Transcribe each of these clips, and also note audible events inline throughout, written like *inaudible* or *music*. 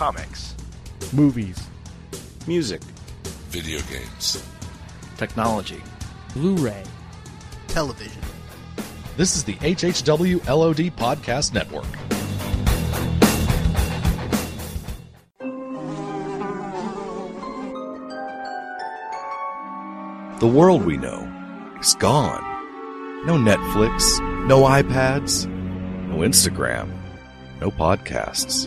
comics, movies, music, video games, technology, Blu ray, television. This is the HHW LOD Podcast Network. The world we know is gone. No Netflix, no iPads, no Instagram, no podcasts.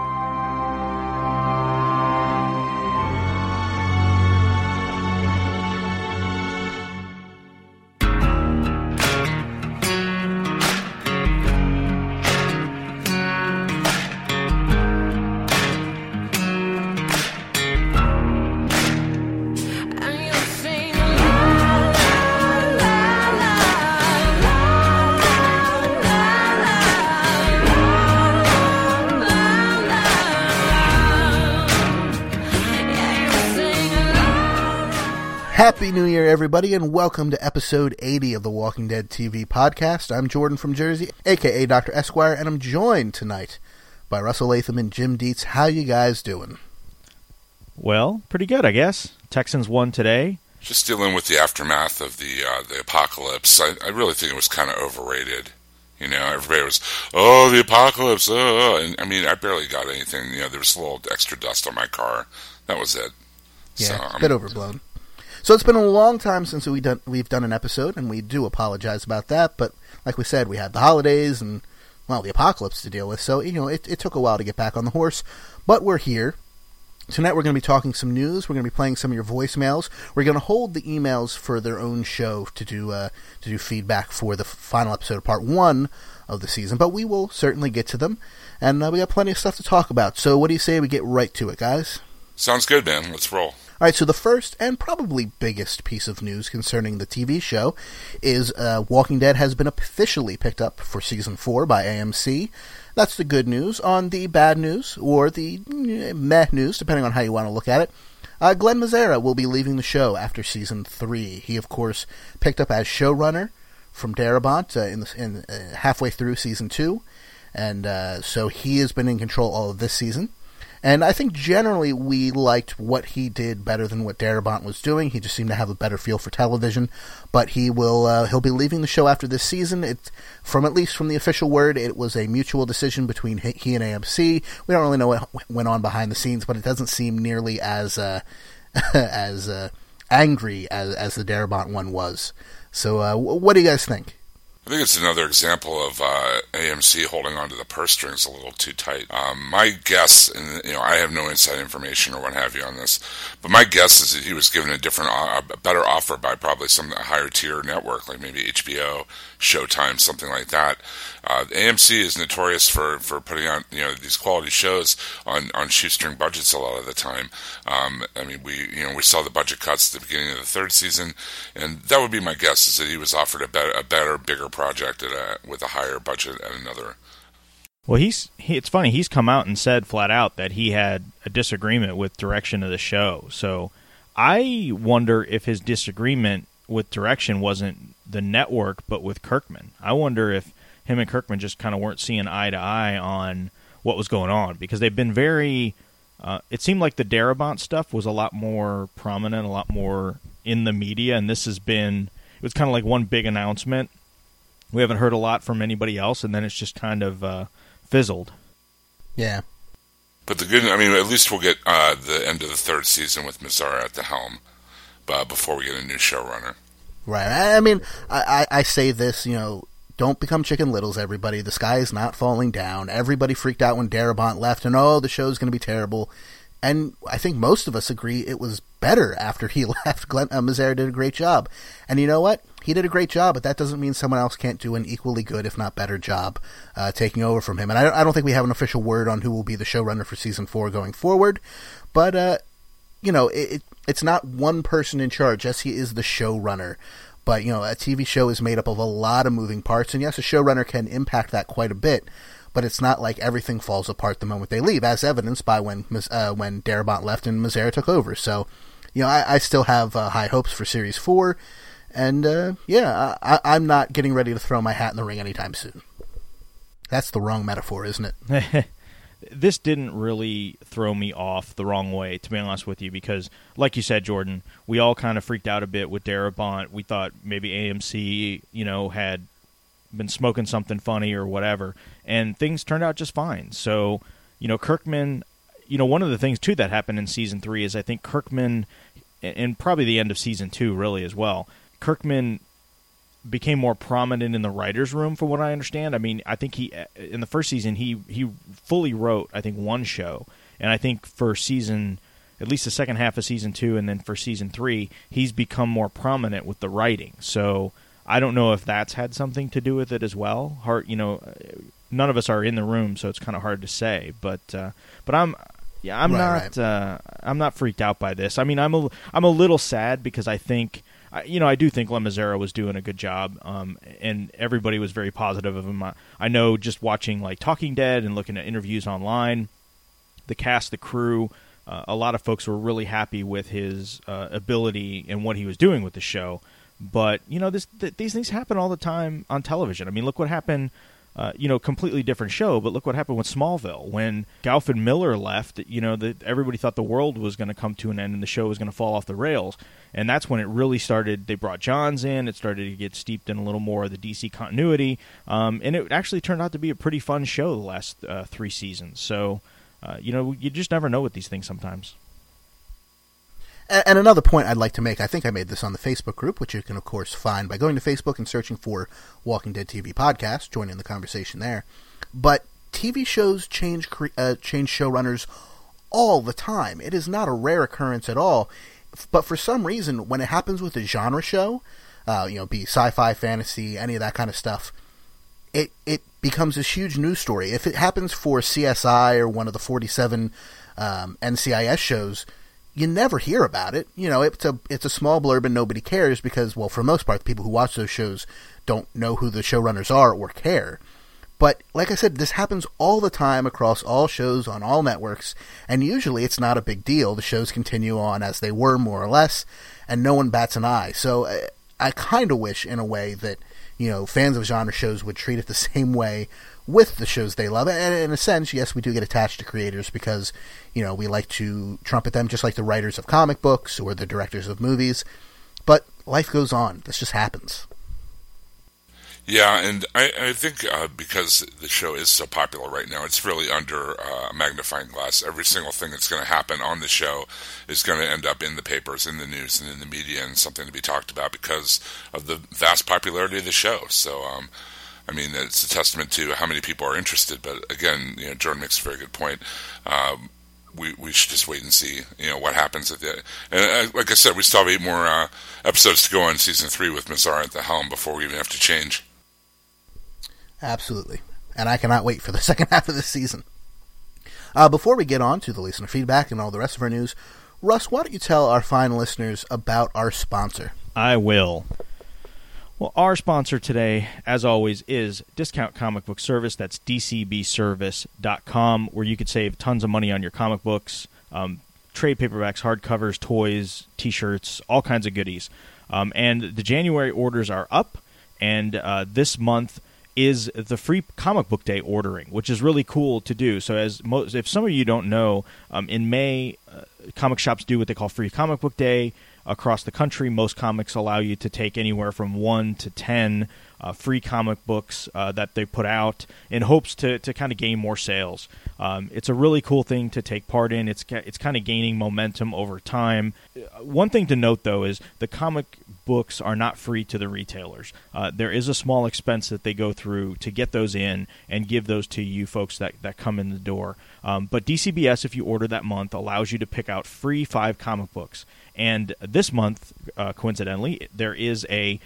Happy New Year, everybody, and welcome to episode 80 of the Walking Dead TV podcast. I'm Jordan from Jersey, aka Dr. Esquire, and I'm joined tonight by Russell Latham and Jim Dietz. How you guys doing? Well, pretty good, I guess. Texans won today. Just dealing with the aftermath of the uh, the apocalypse, I, I really think it was kind of overrated. You know, everybody was, oh, the apocalypse, oh, and I mean, I barely got anything. You know, there was a little extra dust on my car. That was it. Yeah, So, a I'm- bit overblown. So it's been a long time since we done we've done an episode, and we do apologize about that. But like we said, we had the holidays and well, the apocalypse to deal with. So you know, it, it took a while to get back on the horse, but we're here. Tonight we're going to be talking some news. We're going to be playing some of your voicemails. We're going to hold the emails for their own show to do uh, to do feedback for the final episode of part one of the season. But we will certainly get to them, and uh, we got plenty of stuff to talk about. So what do you say we get right to it, guys? Sounds good, man. Let's roll. All right, so the first and probably biggest piece of news concerning the TV show is uh, Walking Dead has been officially picked up for season four by AMC. That's the good news. On the bad news, or the eh, meh news, depending on how you want to look at it, uh, Glen Mazzara will be leaving the show after season three. He, of course, picked up as showrunner from Darabont uh, in, the, in uh, halfway through season two, and uh, so he has been in control all of this season. And I think generally we liked what he did better than what Darabont was doing. He just seemed to have a better feel for television. But he will uh, he'll be leaving the show after this season. It from at least from the official word, it was a mutual decision between he and AMC. We don't really know what went on behind the scenes, but it doesn't seem nearly as uh, *laughs* as uh, angry as as the Darabont one was. So, uh, what do you guys think? I think it's another example of uh, AMC holding onto the purse strings a little too tight. Um, my guess, and you know, I have no inside information or what have you on this, but my guess is that he was given a different, uh, a better offer by probably some higher tier network, like maybe HBO, Showtime, something like that. Uh, AMC is notorious for, for putting on you know these quality shows on on shoestring budgets a lot of the time. Um, I mean, we you know we saw the budget cuts at the beginning of the third season, and that would be my guess is that he was offered a better, a better, bigger project at a, with a higher budget at another. Well, he's he, it's funny. He's come out and said flat out that he had a disagreement with direction of the show. So I wonder if his disagreement with direction wasn't the network, but with Kirkman. I wonder if him and Kirkman just kind of weren't seeing eye to eye on what was going on because they've been very. Uh, it seemed like the Darabont stuff was a lot more prominent, a lot more in the media, and this has been. It was kind of like one big announcement. We haven't heard a lot from anybody else, and then it's just kind of uh, fizzled. Yeah. But the good, I mean, at least we'll get uh, the end of the third season with Mazzara at the helm, uh, before we get a new showrunner. Right. I, I mean, I, I, I say this, you know, don't become chicken littles, everybody. The sky is not falling down. Everybody freaked out when Darabont left, and oh, the show's going to be terrible. And I think most of us agree it was better after he *laughs* left. Glen uh, Mazzara did a great job. And you know what? He did a great job, but that doesn't mean someone else can't do an equally good, if not better, job uh, taking over from him. And I, I don't think we have an official word on who will be the showrunner for season four going forward. But, uh, you know, it, it, it's not one person in charge. Yes, he is the showrunner. But, you know, a TV show is made up of a lot of moving parts. And yes, a showrunner can impact that quite a bit. But it's not like everything falls apart the moment they leave, as evidenced by when uh, when Darabont left and Mazzara took over. So, you know, I, I still have uh, high hopes for Series 4. And uh, yeah, I, I'm not getting ready to throw my hat in the ring anytime soon. That's the wrong metaphor, isn't it? *laughs* this didn't really throw me off the wrong way, to be honest with you, because, like you said, Jordan, we all kind of freaked out a bit with Darabont. We thought maybe AMC, you know, had been smoking something funny or whatever, and things turned out just fine. So, you know, Kirkman, you know, one of the things too that happened in season three is I think Kirkman, and probably the end of season two, really as well. Kirkman became more prominent in the writers' room, from what I understand. I mean, I think he in the first season he he fully wrote I think one show, and I think for season at least the second half of season two, and then for season three, he's become more prominent with the writing. So I don't know if that's had something to do with it as well. Hard, you know, none of us are in the room, so it's kind of hard to say. But uh, but I'm yeah, I'm right, not right. Uh, I'm not freaked out by this. I mean, I'm a I'm a little sad because I think I, you know, I do think Len Mazzara was doing a good job, um, and everybody was very positive of him. I, I know just watching like Talking Dead and looking at interviews online, the cast, the crew, uh, a lot of folks were really happy with his uh, ability and what he was doing with the show. But you know, this th- these things happen all the time on television. I mean, look what happened uh, you know, completely different show. But look what happened with Smallville when Gough Millar left. You know, that everybody thought the world was going to come to an end and the show was going to fall off the rails. And that's when it really started. They brought Johns in. It started to get steeped in a little more of the DC continuity, um, and it actually turned out to be a pretty fun show the last uh, three seasons. So, uh, you know, you just never know with these things sometimes. And another point I'd like to make, I think I made this on the Facebook group, which you can, of course, find by going to Facebook and searching for Walking Dead TV Podcast, joining the conversation there. But TV shows change, uh, change showrunners all the time. It is not a rare occurrence at all. But for some reason, when it happens with a genre show, uh, you know, be sci-fi, fantasy, any of that kind of stuff, it it becomes this huge news story. If it happens for CSI or one of the 47 um, NCIS shows, you never hear about it. You know, it's a it's a small blurb and nobody cares because, well, for the most part, the people who watch those shows don't know who the showrunners are or care. But like I said, this happens all the time across all shows on all networks, and usually it's not a big deal. The shows continue on as they were, more or less, and no one bats an eye. So uh, I, I kind of wish, in a way, that you know fans of genre shows would treat it the *laughs* same way with the shows they love. And in a sense, yes, we do get attached to creators because, you know, we like to trumpet them just like the writers of comic books or the directors of movies. But life goes on. This just happens. Yeah, and I, I think uh, because the show is so popular right now, it's really under uh, a magnifying glass. Every single thing that's going to happen on the show is going to end up in the papers, in the news, and in the media, and something to be talked about because of the vast popularity of the show. So, um, I mean, it's a testament to how many people are interested. But again, you know, Jordan makes a very good point. Um, we we should just wait and see, you know, what happens at the. And uh, like I said, we still have eight more uh, episodes to go on season three with Mazzara at the helm before we even have to change. Absolutely, and I cannot wait for the *laughs* second half of this season. Uh, before we get on to the listener feedback and all the rest of our news, Russ, why don't you tell our fine listeners about our sponsor? I will. Well, our sponsor today, as always, is Discount Comic Book Service. That's dcbservice.com, where you could save tons of money on your comic books, um, trade paperbacks, hardcovers, toys, t shirts, all kinds of goodies. Um, and the January orders are up, and uh, this month is the free comic book day ordering, which is really cool to do. So, as most, if some of you don't know, um, in May, uh, comic shops do what they call free comic book day across the country. Most comics allow you to take anywhere from one to ten uh, free comic books uh, that they put out in hopes to, to kind of gain more sales. Um, it's a really cool thing to take part in. It's it's kind of gaining momentum over time. Uh, one thing to note though is the comic books are not free to the retailers. Uh, there is a small expense that they go through to get those in and give those to you folks that, that come in the door. Um, but DCBS, if you order that month, allows you to pick out free five comic books. And this month, uh, coincidentally, there is a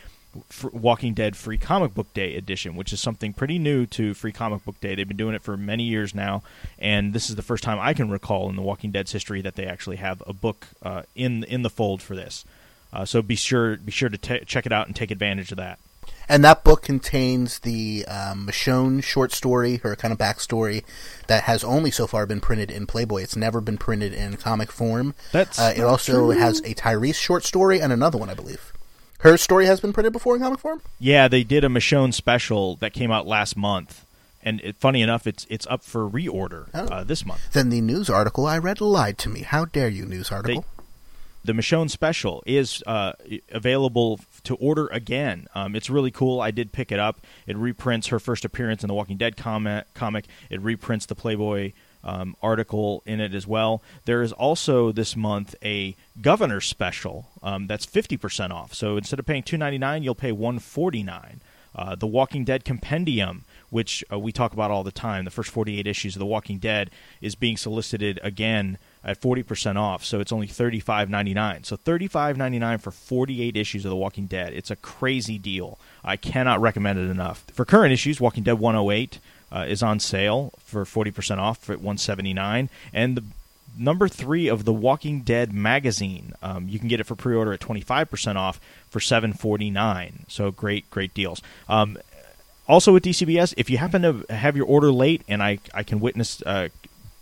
Walking Dead Free Comic Book Day edition, which is something pretty new to Free Comic Book Day. They've been doing it for many years now, and this is the first time I can recall in the Walking Dead's history that they actually have a book uh, in in the fold for this. Uh, so be sure be sure to t- check it out and take advantage of that. And that book contains the um, Michonne short story, her kind of backstory, that has only so far been printed in Playboy. It's never been printed in comic form. That's uh, it also true. has a Tyrese short story and another one, I believe. Her story has been printed before in comic form. Yeah, they did a Michonne special that came out last month, and it, funny enough, it's it's up for reorder Oh. uh, this month. Then the news article I read lied to me. How dare you, news article? the Michonne special is uh, available to order again. Um, it's really cool. I did pick it up. It reprints her first appearance in the Walking Dead comic. comic. It reprints the Playboy um, article in it as well. There is also this month a Governor special um, that's fifty percent off. So instead of paying two ninety nine, you'll pay one forty nine. Uh, the Walking Dead Compendium, which uh, we talk about all the time, the first 48 issues of The Walking Dead, is being solicited again at 40% off. So it's only $35.99. So $35.99 for 48 issues of The Walking Dead. It's a crazy deal. I cannot recommend it enough. For current issues, Walking Dead 108 uh, is on sale for 40% off for 179 and the number three of the Walking Dead magazine. Um, you can get it for pre-order at twenty five percent off for seven forty nine. So great, great deals. Um, also with DCBS, if you happen to have your order late, and I I can witness. Uh,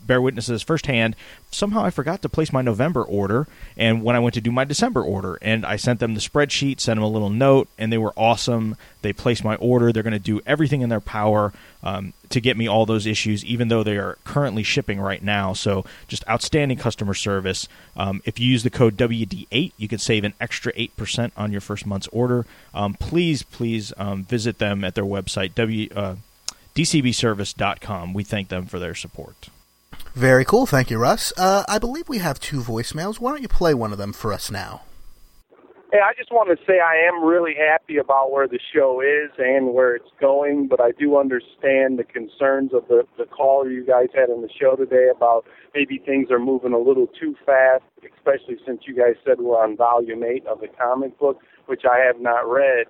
Bear witnesses firsthand. Somehow I forgot to place my November order, and when I went to do my December order, and I sent them the spreadsheet, sent them a little note, and they were awesome. They placed my order. They're going to do everything in their power um, to get me all those issues, even though they are currently shipping right now. So just outstanding customer service. Um, if you use the code WD8, you can save an extra eight percent on your first month's order. Um, please, please um, visit them at their website w uh, dcbservice.com. We thank them for their support. Very cool. Thank you, Russ. Uh, I believe we have two voicemails. Why don't you play one of them for us now? Hey, I just want to say I am really happy about where the show is and where it's going, but I do understand the concerns of the, the caller you guys had on the show today about maybe things are moving a little too fast, especially since you guys said we're on volume 8 of the comic book, which I have not read.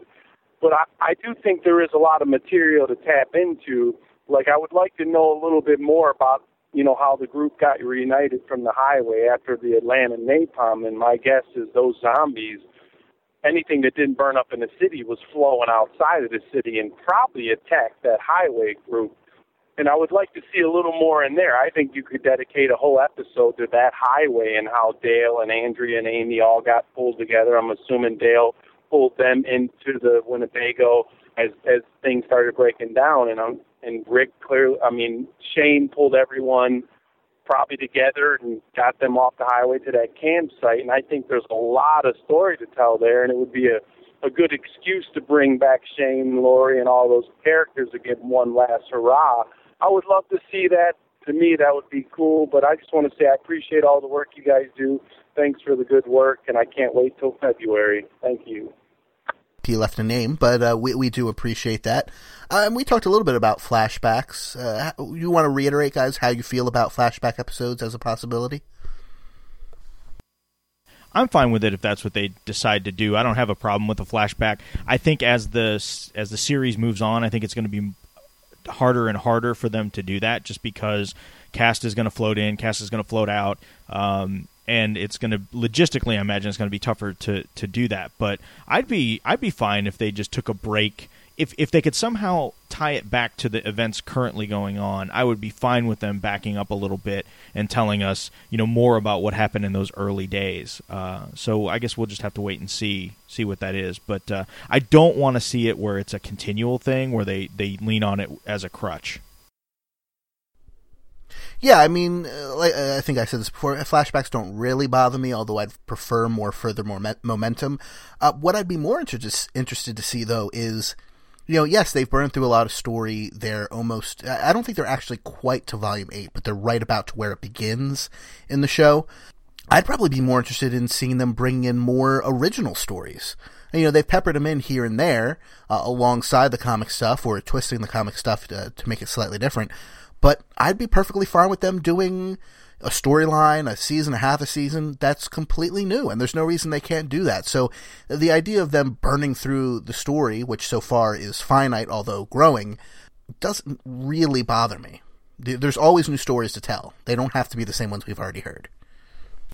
But I, I do think there is a lot of material to tap into. Like, I would like to know a little bit more about you know, how the group got reunited from the highway after the Atlanta napalm. And my guess is those zombies, anything that didn't burn up in the city was flowing outside of the city and probably attacked that highway group. And I would like to see a little more in there. I think you could dedicate a whole episode to that highway and how Dale and Andrea and Amy all got pulled together. I'm assuming Dale pulled them into the Winnebago as as things started breaking down and I'm and Rick clearly, I mean, Shane pulled everyone probably together and got them off the highway to that campsite. And I think there's a lot of story to tell there, and it would be a, a good excuse to bring back Shane, Lori, and all those characters to give one last hurrah. I would love to see that. To me, that would be cool. But I just want to say I appreciate all the work you guys do. Thanks for the good work, and I can't wait till February. Thank you. He left a name, but uh, we we do appreciate that. And we talked a little bit about flashbacks. Uh, you want to reiterate, guys, how you feel about flashback episodes as a possibility? I'm fine with it if that's what they decide to do. I don't have a problem with a flashback. I think as the as the series moves on, I think it's going to be harder and harder for them to do that, just because cast is going to float in, cast is going to float out, um, and it's going to logistically, I imagine it's going to be tougher to to do that. But I'd be I'd be fine if they just took a break. If if they could somehow tie it back to the events currently going on, I would be fine with them backing up a little bit and telling us, you know, more about what happened in those early days. Uh, so I guess we'll just have to wait and see see what that is. But uh, I don't want to see it where it's a continual thing where they they lean on it as a crutch. Yeah, I mean, uh, like, uh, I think I said this before. Flashbacks don't really bother me, although I'd prefer more further more me- momentum. Uh, what I'd be more interested interested to see though is, you know, yes, they've burned through a lot of story. They're almost. I don't think they're actually quite to volume eight, but they're right about to where it begins in the show. I'd probably be more interested in seeing them bring in more original stories. You know, they've peppered them in here and there uh, alongside the comic stuff or twisting the comic stuff to, to make it slightly different. But I'd be perfectly fine with them doing a storyline, a season, a half a season that's completely new, and there's no reason they can't do that. So the idea of them burning through the story, which so far is finite although growing, doesn't really bother me. There's always new stories to tell. They don't have to be the same ones we've already heard.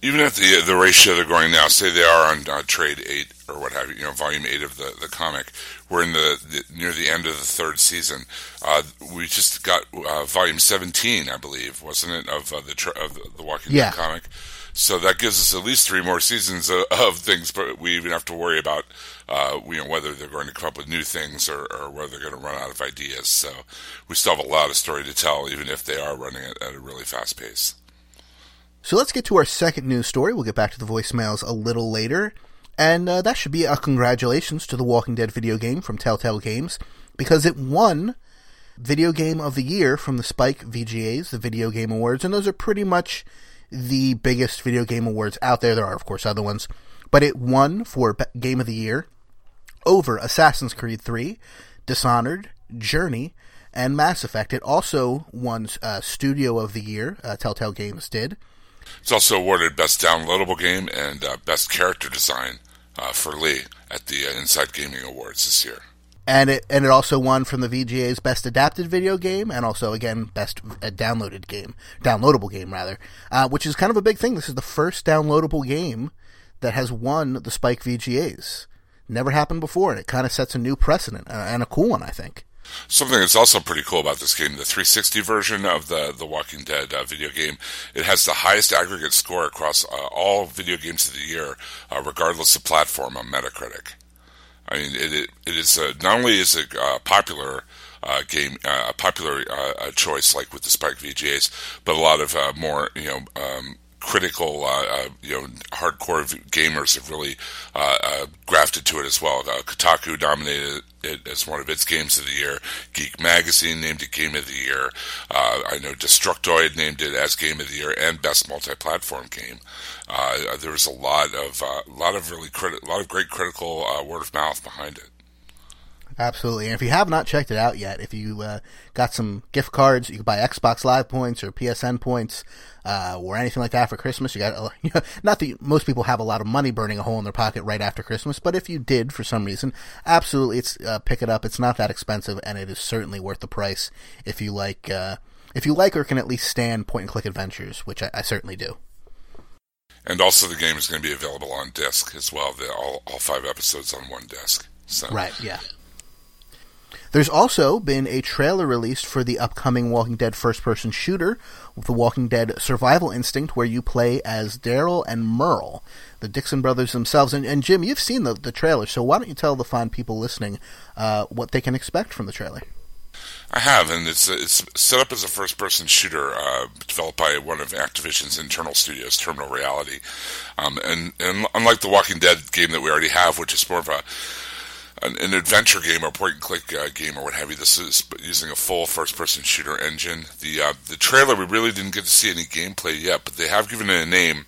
Even at the the ratio they're going now, say they are on uh, trade eight or what have you, you know, volume eight of the, the comic. We're in the, the near the end of the third season. Uh, we just got uh, volume seventeen, I believe, wasn't it, of uh, the tr- of the, the Walking Yeah. Dead comic? So that gives us at least three more seasons of, of things, but we even have to worry about, uh, you know, whether they're going to come up with new things or, or whether they're going to run out of ideas. So we still have a lot of story to tell, even if they are running it at a really fast pace. So let's get to our second news story. We'll get back to the voicemails a little later. And uh, that should be a congratulations to the Walking Dead video game from Telltale Games because it won Video Game of the Year from the Spike VGAs, the Video Game Awards, and those are pretty much the biggest video game awards out there. There are, of course, other ones, but it won for Game of the Year over Assassin's Creed 3, Dishonored, Journey, and Mass Effect. It also won uh, Studio of the Year, uh, Telltale Games did. It's also awarded Best Downloadable Game and uh, Best Character Design uh, for Lee at the uh, Inside Gaming Awards this year. And it and it also won from the VGA's Best Adapted Video Game and also again Best uh, Downloaded Game, downloadable game rather, uh, which is kind of a big thing. This is the first downloadable game that has won the Spike VGAs. Never happened before, and it kind of sets a new precedent uh, and a cool one, I think. Something that's also pretty cool about this game, the 360 version of the the Walking Dead uh, video game, it has the highest aggregate score across uh, all video games of the year, uh, regardless of platform on Metacritic. I mean, it it, it is uh, not only is it uh, popular. Uh, game, a popular choice like with the Spike VGAs, but a lot of more, you know, um, critical, uh, uh, you know, hardcore gamers have really uh, uh, grafted to it as well. Uh, Kotaku nominated it as one of its games of the year. Geek Magazine named it Game of the Year. Uh, I know Destructoid named it as Game of the Year and Best Multi-Platform Game. there was a lot of a lot of really criti- a lot of great critical word of mouth behind it. Absolutely. And if you have not checked it out yet, if you uh, got some gift cards, you can buy Xbox Live points or PSN points uh, or anything like that for Christmas. You got *laughs* you know, not that most people have a lot of money burning a hole in their pocket right after Christmas, but if you did for some reason, absolutely, it's uh, pick it up. It's not that expensive, and it is certainly worth the price if you like. Uh, if you like or can at least stand point and click adventures, which I, I certainly do. And also, the game is going to be available on disc as well. The, all all five episodes on one disc. So. Right. Yeah. There's also been a trailer released for the upcoming Walking Dead first person shooter, The Walking Dead Survival Instinct, where you play as Daryl and Merle, the Dixon brothers themselves. And, and, Jim, you've seen the, the trailer, so why don't you tell the fine people listening uh, what they can expect from the trailer? I have, and it's it's set up as a first-person shooter uh, developed by one of Activision's internal studios, Terminal Reality. Um, and, and unlike the Walking Dead game that we already have, which is more of a an, an adventure game or point and click uh, game or what have you. This is using a full first person shooter engine. The uh, the trailer we really didn't get to see any gameplay yet, but they have given it a name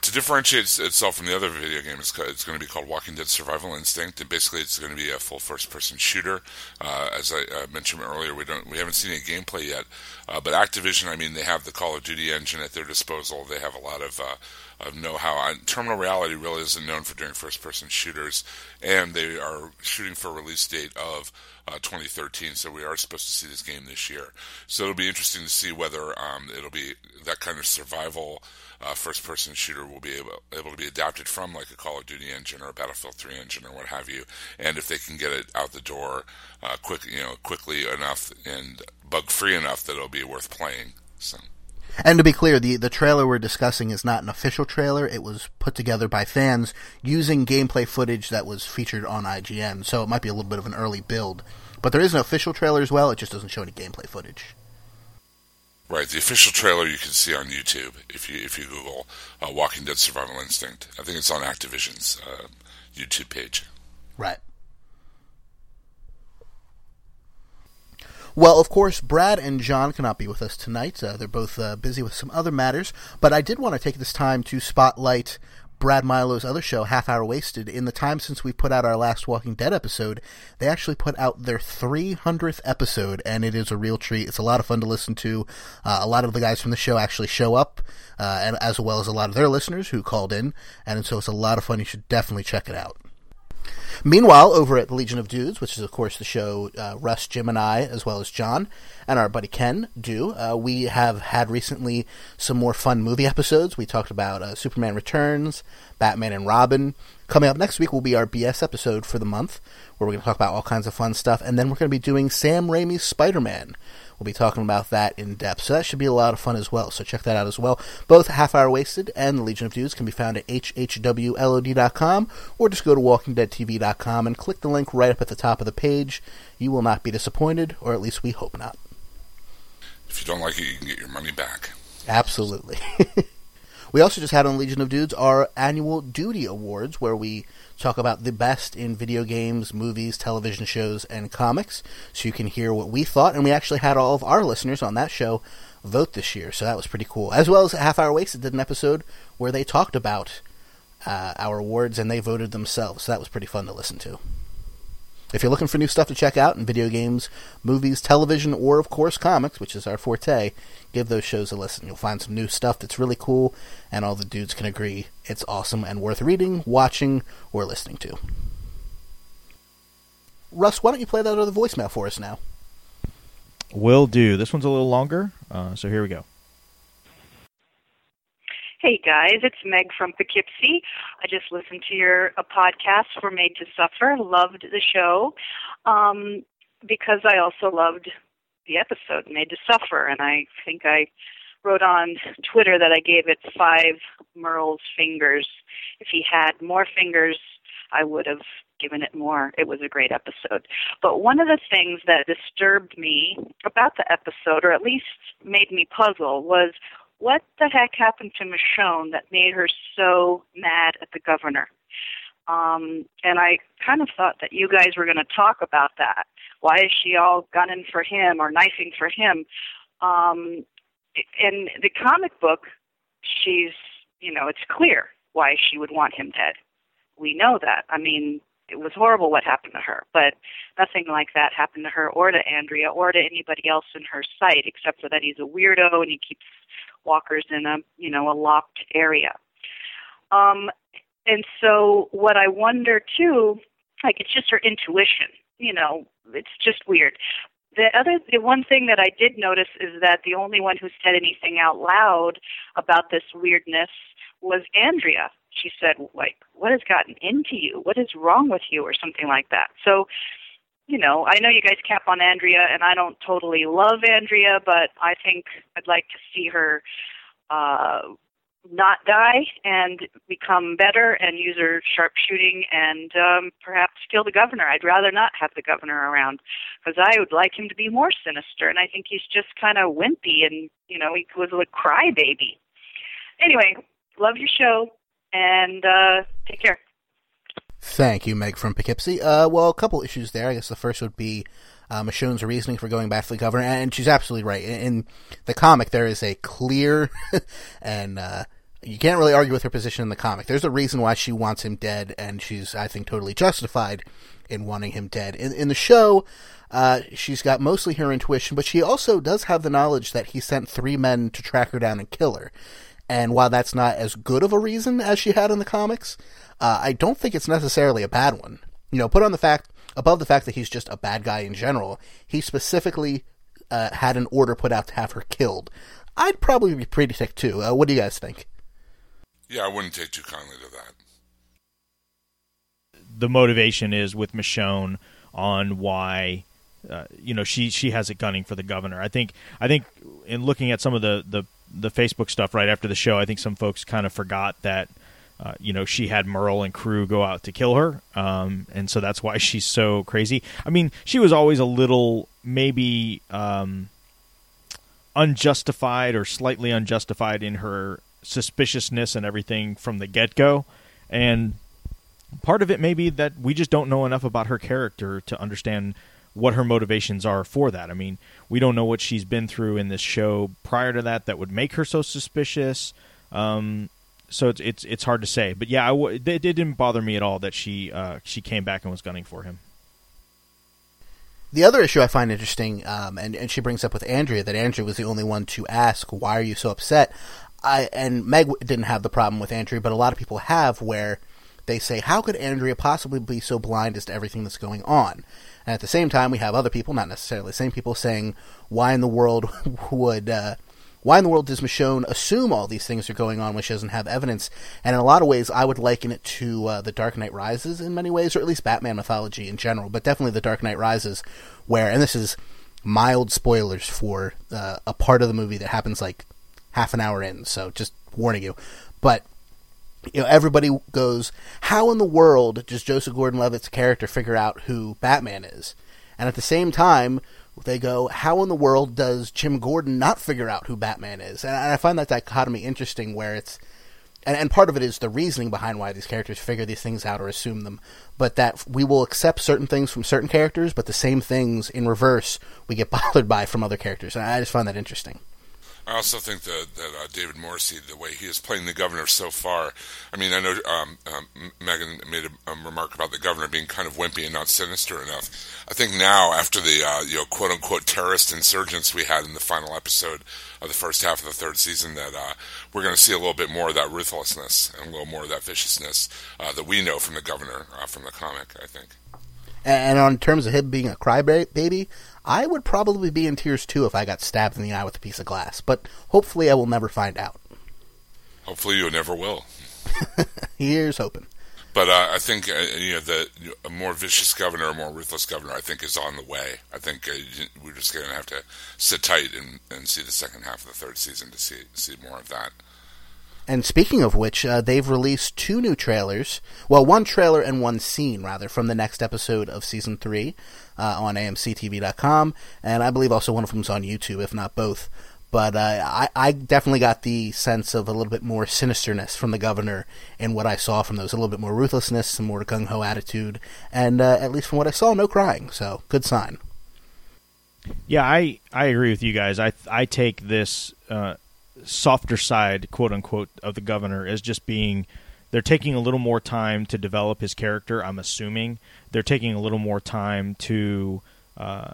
to differentiate itself from the other video games, it's going to be called Walking Dead Survival Instinct, and basically it's going to be a full first-person shooter. Uh, as I uh, mentioned earlier, we don't we haven't seen any gameplay yet, uh, but Activision, I mean, they have the Call of Duty engine at their disposal. They have a lot of uh, of know-how. Terminal Reality really isn't known for doing first-person shooters, and they are shooting for a release date of uh, 2013. So we are supposed to see this game this year. So it'll be interesting to see whether um, it'll be that kind of survival uh, first person shooter will be able, able to be adapted from like a Call of Duty engine or a Battlefield 3 engine or what have you. And if they can get it out the door uh, quick, you know, quickly enough and bug free enough that it'll be worth playing. So. And to be clear, the, the trailer we're discussing is not an official trailer. It was put together by fans using gameplay footage that was featured on IGN. So it might be a little bit of an early build. But there is an official trailer as well. It just doesn't show any gameplay footage. Right, the official trailer you can see on YouTube if you if you Google uh, "Walking Dead Survival Instinct." I think it's on Activision's uh, YouTube page. Right. Well, of course, Brad and John cannot be with us tonight. Uh, they're both uh, busy with some other matters, but I did want to take this time to spotlight Brad Milo's other show, Half Hour Wasted, in the time since we put out our last Walking Dead episode, they actually put out their 300th episode, and it is a real treat. It's a lot of fun to listen to. Uh, a lot of the guys from the show actually show up, uh, and as well as a lot of their listeners who called in, and so it's a lot of fun. You should definitely check it out. Meanwhile, over at the Legion of Dudes, which is of course the show uh, Russ, Jim, and I, as well as John and our buddy Ken do, uh, we have had recently some more fun movie episodes. We talked about uh, Superman Returns, Batman and Robin. Coming up next week will be our BS episode for the month, where we're going to talk about all kinds of fun stuff, and then we're going to be doing Sam Raimi's Spider Man, We'll be talking about that in depth. So that should be a lot of fun as well. So check that out as well. Both Half Hour Wasted and the Legion of Dudes can be found at hhwlod.com or just go to walkingdeadtv.com and click the link right up at the top of the page. You will not be disappointed, or at least we hope not. If you don't like it, you can get your money back. Absolutely. *laughs* we also just had on Legion of Dudes our annual Duty Awards, where we talk about the best in video games, movies, television shows, and comics. So you can hear what we thought, and we actually had all of our listeners on that show vote this year, so that was pretty cool. As well as Half Hour Wasted did an episode where they talked about uh, our awards and they voted themselves, so that was pretty fun to listen to. If you're looking for new stuff to check out in video games, movies, television, or of course comics, which is our forte, give those shows a listen. You'll find some new stuff that's really cool, and all the dudes can agree it's awesome and worth reading, watching, or listening to. Russ, why don't you play that other voicemail for us now? Will do. This one's a little longer, uh, so here we go. Hey guys, it's Meg from Poughkeepsie. I just listened to your podcast for Made to Suffer. Loved the show um, because I also loved the episode Made to Suffer, and I think I wrote on Twitter that I gave it five Merle's fingers. If he had more fingers, I would have given it more. It was a great episode. But one of the things that disturbed me about the episode, or at least made me puzzle, was what the heck happened to Michonne that made her so mad at the governor? Um, and I kind of thought that you guys were going to talk about that. Why is she all gunning for him or knifing for him? Um, in the comic book, she's, you know, it's clear why she would want him dead. We know that. I mean, it was horrible what happened to her, but nothing like that happened to her or to Andrea or to anybody else in her sight, except for that he's a weirdo and he keeps walkers in a you know a locked area. Um, and so what I wonder too, like it's just her intuition. You know, it's just weird. The other, the one thing that I did notice is that the only one who said anything out loud about this weirdness was Andrea. She said, like, what has gotten into you? What is wrong with you? Or something like that. So, you know, I know you guys cap on Andrea, and I don't totally love Andrea, but I think I'd like to see her uh, not die and become better and use her sharpshooting and um, perhaps kill the governor. I'd rather not have the governor around because I would like him to be more sinister, and I think he's just kind of wimpy and you know he was a crybaby. Anyway, love your show and uh, take care. Thank you, Meg from Poughkeepsie. Uh, well, a couple issues there. I guess the first would be uh, Michonne's reasoning for going back to the governor, and she's absolutely right. In, in the comic, there is a clear, *laughs* and uh, you can't really argue with her position in the comic. There's a reason why she wants him dead, and she's, I think, totally justified in wanting him dead. In, in the show, uh, she's got mostly her intuition, but she also does have the knowledge that he sent three men to track her down and kill her. And while that's not as good of a reason as she had in the comics, uh, I don't think it's necessarily a bad one. You know, put on the fact above the fact that he's just a bad guy in general, he specifically uh, had an order put out to have her killed. I'd probably be pretty ticked too. Uh, what do you guys think? Yeah, I wouldn't take too kindly to that. The motivation is with Michonne on why uh, you know she she has it gunning for the governor. I think I think in looking at some of the the the Facebook stuff right after the show, I think some folks kind of forgot that uh, you know, she had Merle and crew go out to kill her, um, and so that's why *laughs* she's so crazy. I mean, she was always a little maybe um, unjustified or slightly unjustified in her suspiciousness and everything from the get go, and part of it may be that we just don't know enough about her character to understand what her motivations are for that. I mean, we don't know what she's been through in this show prior to that that would make her so suspicious. Um, so it's it's it's hard to say. But yeah, it, it, didn't bother me at all that she uh, she came back and was gunning for him. The other issue I find interesting, um, and and she brings up with Andrea that Andrea was the only one to ask, "Why are you so upset?" I and Meg didn't have the problem with Andrea, but a lot of people have, where they say, "How could Andrea possibly be so blind as to everything that's going on?" And at the same time, we have other people, not necessarily the same people, saying, "Why in the world *laughs* would?" Uh, why in the world does Michonne assume all these things are going on when she doesn't have evidence? And in a lot of ways, I would liken it to uh, The Dark Knight Rises in many ways, or at least Batman mythology in general, but definitely The Dark Knight Rises, where, and this is mild spoilers for uh, a part of the movie that happens like half an hour in. So just warning you. But you know, everybody goes, "How in the world does Joseph Gordon-Levitt's character figure out who Batman is?" And at the same time, they go, "How in the world does Jim Gordon not figure out who Batman is?" And I find that dichotomy interesting, where it's and, and part of it is the reasoning behind why these characters figure these things out or assume them, but that we will accept certain things from certain characters, but the same things in reverse we get *laughs* bothered by from other characters. And I just find that interesting. I also think that, that uh, David Morrissey, the way he is playing the governor so far, I mean, I know um, um, Megan made a, a, remark about the governor being kind of wimpy and not sinister enough. I think now, after the uh, you know quote unquote terrorist insurgents we had in the final episode of the first half of the third season, that uh, we're going to see a little bit more of that ruthlessness and a little more of that viciousness uh, that we know from the governor uh, from the comic. I think. And on terms of him being a crybaby, I would probably be in tears too if I got stabbed in the eye with a piece of glass. But hopefully, I will never find out. Hopefully, you never will. *laughs* Here's hoping. But uh, I think uh, you know the a more vicious governor, a more ruthless governor, I think is on the way. I think uh, we're just going to have to sit tight and, and see the second half of the third season to see see more of that. And speaking of which, uh, they've released two new trailers. Well, one trailer and one scene, rather, from the next episode of season three uh, on AMCTV.com, and I believe also one of them's on YouTube, if not both. But uh, I, I definitely got the sense of a little bit more sinisterness from the governor in what I saw from those. A little bit more ruthlessness, some more gung ho attitude, and uh, at least from what I saw, no crying. So good sign. Yeah, I, I agree with you guys. I I take this uh, softer side, quote unquote, of the governor as just being they're taking a little more time to develop his character. I'm assuming they're taking a little more time to, uh,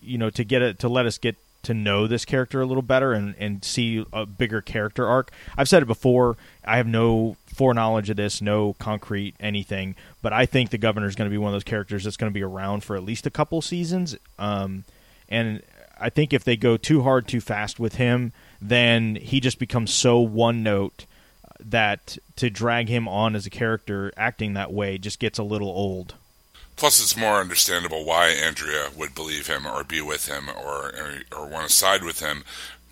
you know, to get it to let us get to know this character a little better and, and see a bigger character arc. I've said it before. I have no foreknowledge of this, no concrete anything, but I think the governor is going to be one of those characters that's going to be around for at least a couple seasons. Um, and I think if they go too hard, too fast with him, then he just becomes so one note that to drag him on as a character acting that way just gets a little old. Plus, it's more understandable why Andrea would believe him or be with him or or, or want to side with him,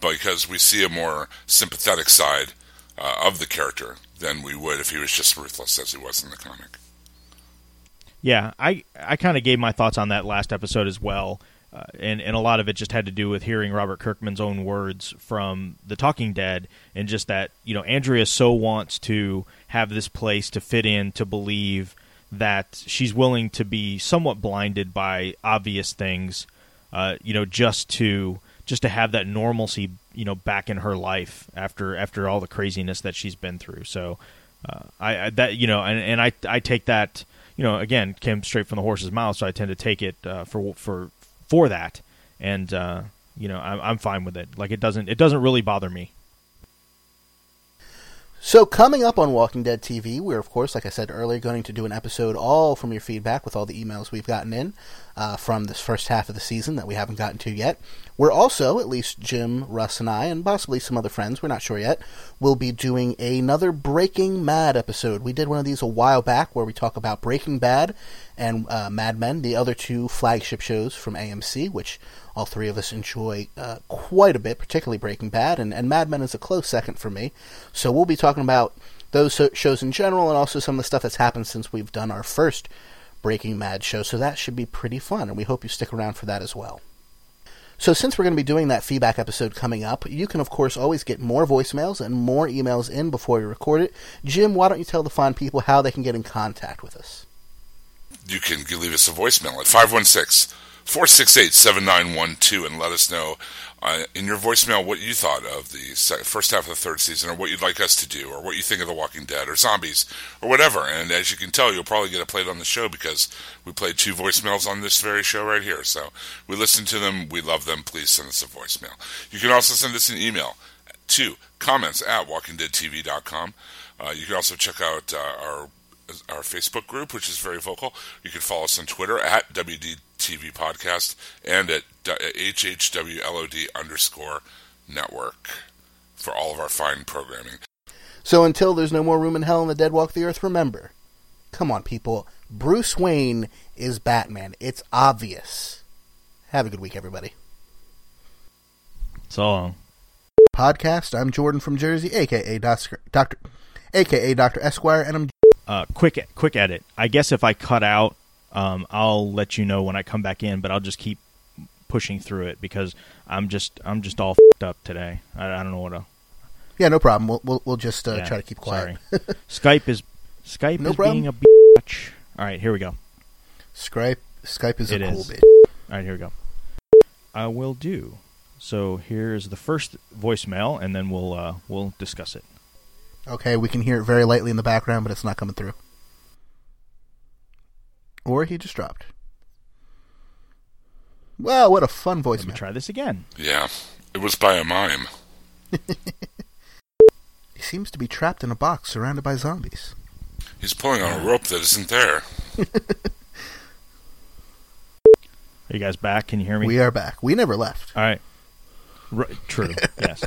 because we see a more sympathetic side uh, of the character than we would if he was just ruthless as he was in the comic. Yeah, I I kind of gave my thoughts on that last episode as well. Uh, and and a lot of it just had to do with hearing Robert Kirkman's own words from The Talking Dead, and just that you know Andrea so wants to have this place to fit in to believe that she's willing to be somewhat blinded by obvious things, uh, you know, just to just to have that normalcy, you know, back in her life after after all the craziness that she's been through. So uh, I, I, that you know, and, and I I take that you know again came straight from the horse's mouth, so I tend to take it uh, for for for that, and uh, you know I'm, I'm fine with it. Like it doesn't it doesn't really bother me. So, coming up on Walking Dead TV, we're, of course, like I said earlier, going to do an episode all from your feedback with all the emails we've gotten in uh, from this first half of the season that we haven't gotten to yet. We're also, at least Jim, Russ, and I, and possibly some other friends, we're not sure yet, will be doing another Breaking Mad episode. We did one of these a while back where we talk about Breaking Bad and uh, Mad Men, the other two flagship shows from AMC, which all three of us enjoy uh, quite a bit, particularly Breaking Bad, and, and Mad Men is a close second for me. So we'll be talking about those shows in general and also some of the stuff that's happened since we've done our first Breaking Mad show. So that should be pretty fun, and we hope you stick around for that as well. So, since we're going to be doing that feedback episode coming up, you can, of course, always get more voicemails and more emails in before we record it. Jim, why don't you tell the fine people how they can get in contact with us? You can leave us a voicemail at 516 468 7912 and let us know uh, in your voicemail what you thought of the first half of the third season or what you'd like us to do or what you think of The Walking Dead or zombies or whatever. And as you can tell, you'll probably get it played on the show because we played two voicemails on this very show right here. So we listen to them. We love them. Please send us a voicemail. You can also send us an email to comments at walkingdeadtv.com. Uh, you can also check out uh, our our Facebook group, which is very vocal. You can follow us on Twitter at WDTV Podcast and at HHWLOD underscore network for all of our fine programming. So until there's no more room in hell and the dead walk the earth, remember, come on, people, Bruce Wayne is Batman. It's obvious. Have a good week, everybody. So long. Podcast. I'm Jordan from Jersey, aka Doctor, Doctor aka Doctor Esquire, and I'm Uh, quick, quick edit. I guess if I cut out, um, I'll let you know when I come back in. But I'll just keep pushing through it because I'm just I'm just all fed up today. I, I don't know what to. yeah, no problem. We'll we'll, we'll just uh, yeah, try to keep quiet. Sorry. *laughs* Skype is Skype No is problem. being a bitch. All right, here we go. Skype Skype is It a cool bitch. All right, here we go. I will do. So here's the first voicemail, and then we'll uh, we'll discuss it. Okay, we can hear it very lightly in the background, but it's not coming through. Or he just dropped. Wow, what a fun voice. Let me try this again. Yeah, it was by a mime. *laughs* He seems to be trapped in a box surrounded by zombies. He's pulling on a rope that isn't there. *laughs* Are you guys back? Can you hear me? We are back. We never left. All right. R- true. *laughs* yes.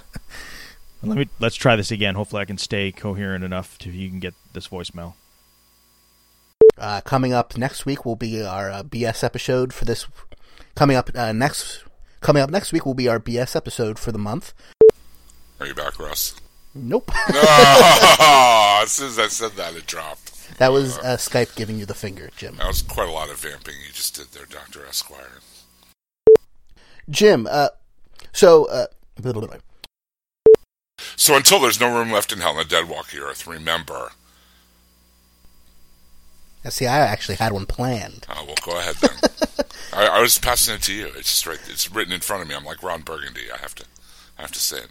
Let me let's try this again. Hopefully, I can stay coherent enough to you can get this voicemail. Uh, coming up next week will be our uh, BS episode for this. Coming up uh, next, coming up next week will be our BS episode for the month. Are you back, Russ? Nope, No! *laughs* *laughs* as soon as I said that, it dropped. that was uh, Skype giving you the finger, Jim. That was quite a lot of vamping you just did there, Doctor Esquire. Jim, uh, so uh. So until there's no room left in hell and the dead walk the earth, remember. See, I actually had one planned. Uh, well, go ahead then. *laughs* I, I was passing it to you. It's just right. It's written in front of me. I'm like Ron Burgundy. I have to. I have to say it.